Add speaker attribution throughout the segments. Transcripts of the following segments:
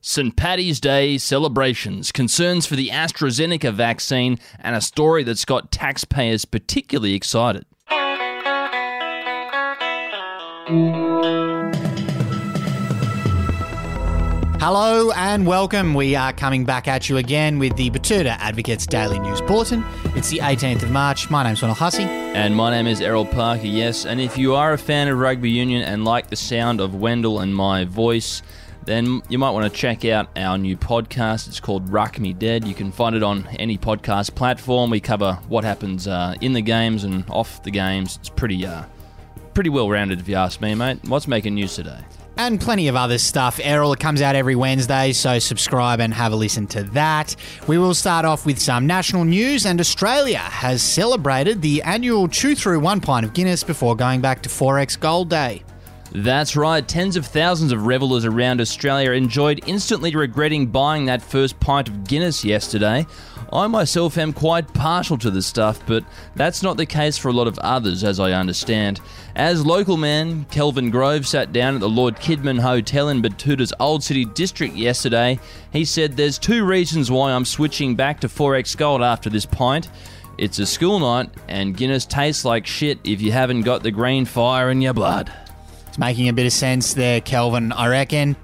Speaker 1: St. Paddy's Day celebrations, concerns for the AstraZeneca vaccine, and a story that's got taxpayers particularly excited.
Speaker 2: Hello and welcome. We are coming back at you again with the Betoota Advocates Daily News Bulletin. It's the 18th of March. My name's Ronald Hussey.
Speaker 1: And my name is Errol Parker, yes. And if you are a fan of rugby union and like the sound of Wendell and my voice, then you might want to check out our new podcast. It's called Ruck Me Dead. You can find it on any podcast platform. We cover what happens uh, in the games and off the games. It's pretty, uh, pretty well rounded, if you ask me, mate. What's making news today?
Speaker 2: And plenty of other stuff. Errol it comes out every Wednesday, so subscribe and have a listen to that. We will start off with some national news, and Australia has celebrated the annual chew through one pint of Guinness before going back to 4X Gold Day.
Speaker 1: That's right, tens of thousands of revellers around Australia enjoyed instantly regretting buying that first pint of Guinness yesterday. I myself am quite partial to the stuff, but that's not the case for a lot of others, as I understand. As local man Kelvin Grove sat down at the Lord Kidman Hotel in Betoota's Old City District yesterday, he said there's two reasons why I'm switching back to 4X Gold after this pint. It's a school night, and Guinness tastes like shit if you haven't got the green fire in your blood.
Speaker 2: It's making a bit of sense there, Kelvin, I reckon.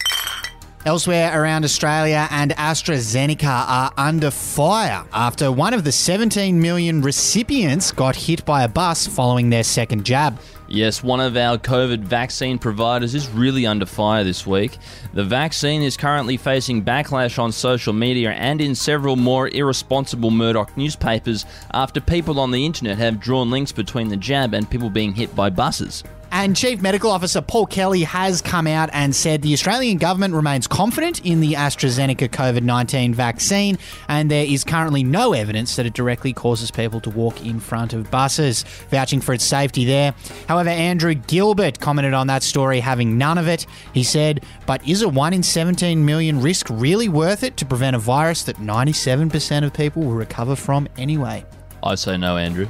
Speaker 2: Elsewhere around Australia and AstraZeneca are under fire after one of the 17 million recipients got hit by a bus following their second jab.
Speaker 1: Yes, one of our COVID vaccine providers is really under fire this week. The vaccine is currently facing backlash on social media and in several more irresponsible Murdoch newspapers after people on the internet have drawn links between the jab and people being hit by buses.
Speaker 2: And Chief Medical Officer Paul Kelly has come out and said the Australian government remains confident in the AstraZeneca COVID 19 vaccine, and there is currently no evidence that it directly causes people to walk in front of buses, vouching for its safety there. However, Andrew Gilbert commented on that story having none of it. He said, But is a 1 in 17 million risk really worth it to prevent a virus that 97% of people will recover from anyway?
Speaker 1: I say no, Andrew.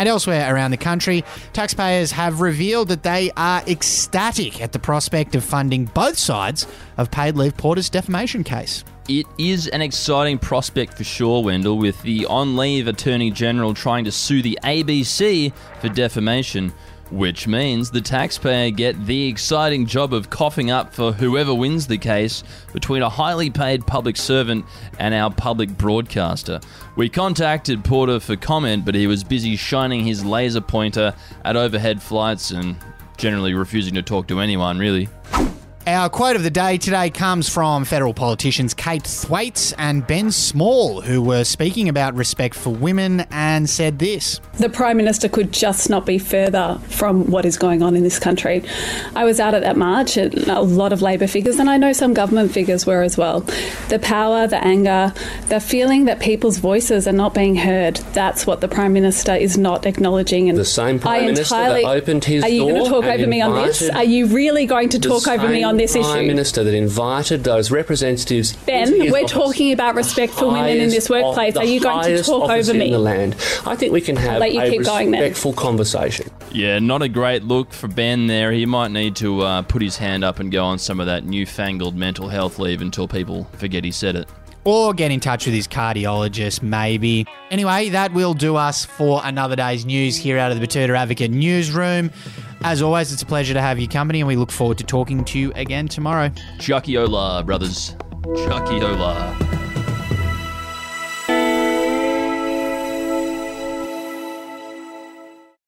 Speaker 2: And elsewhere around the country, taxpayers have revealed that they are ecstatic at the prospect of funding both sides of Paid Leave Porter's defamation case.
Speaker 1: It is an exciting prospect for sure, Wendell, with the on leave Attorney General trying to sue the ABC for defamation, which means the taxpayer get the exciting job of coughing up for whoever wins the case between a highly paid public servant and our public broadcaster. We contacted Porter for comment, but he was busy shining his laser pointer at overhead flights and generally refusing to talk to anyone, really.
Speaker 2: Our quote of the day today comes from federal politicians Kate Thwaites and Ben Small, who were speaking about respect for women and said this
Speaker 3: The Prime Minister could just not be further from what is going on in this country. I was out at that march, and a lot of Labor figures, and I know some government figures were as well. The power, the anger, the feeling that people's voices are not being heard, that's what the Prime Minister is not acknowledging. And
Speaker 4: the same Prime Minister that opened his
Speaker 3: Are you going to talk over me on this? Are you really going to
Speaker 4: the
Speaker 3: talk over me
Speaker 4: same
Speaker 3: on this
Speaker 4: Prime
Speaker 3: issue?
Speaker 4: Minister that invited those representatives.
Speaker 3: Ben,
Speaker 4: his
Speaker 3: we're
Speaker 4: office.
Speaker 3: talking about respect for women in this workplace.
Speaker 4: of-
Speaker 3: Are you going to talk over me?
Speaker 4: In the land. I think we can have
Speaker 3: let you
Speaker 4: a
Speaker 3: keep going
Speaker 4: respectful conversation.
Speaker 1: Yeah, not a great look for Ben there. He might need to uh, put his hand up and go on some of that newfangled mental health leave until people forget he said it.
Speaker 2: or get in touch with his cardiologist, maybe. Anyway, that will do us for another day's news here out of the Betoota Advocate newsroom. As always, it's a pleasure to have your company, and we look forward to talking to you again tomorrow.
Speaker 1: Chucky Ola, brothers. Chucky Ola.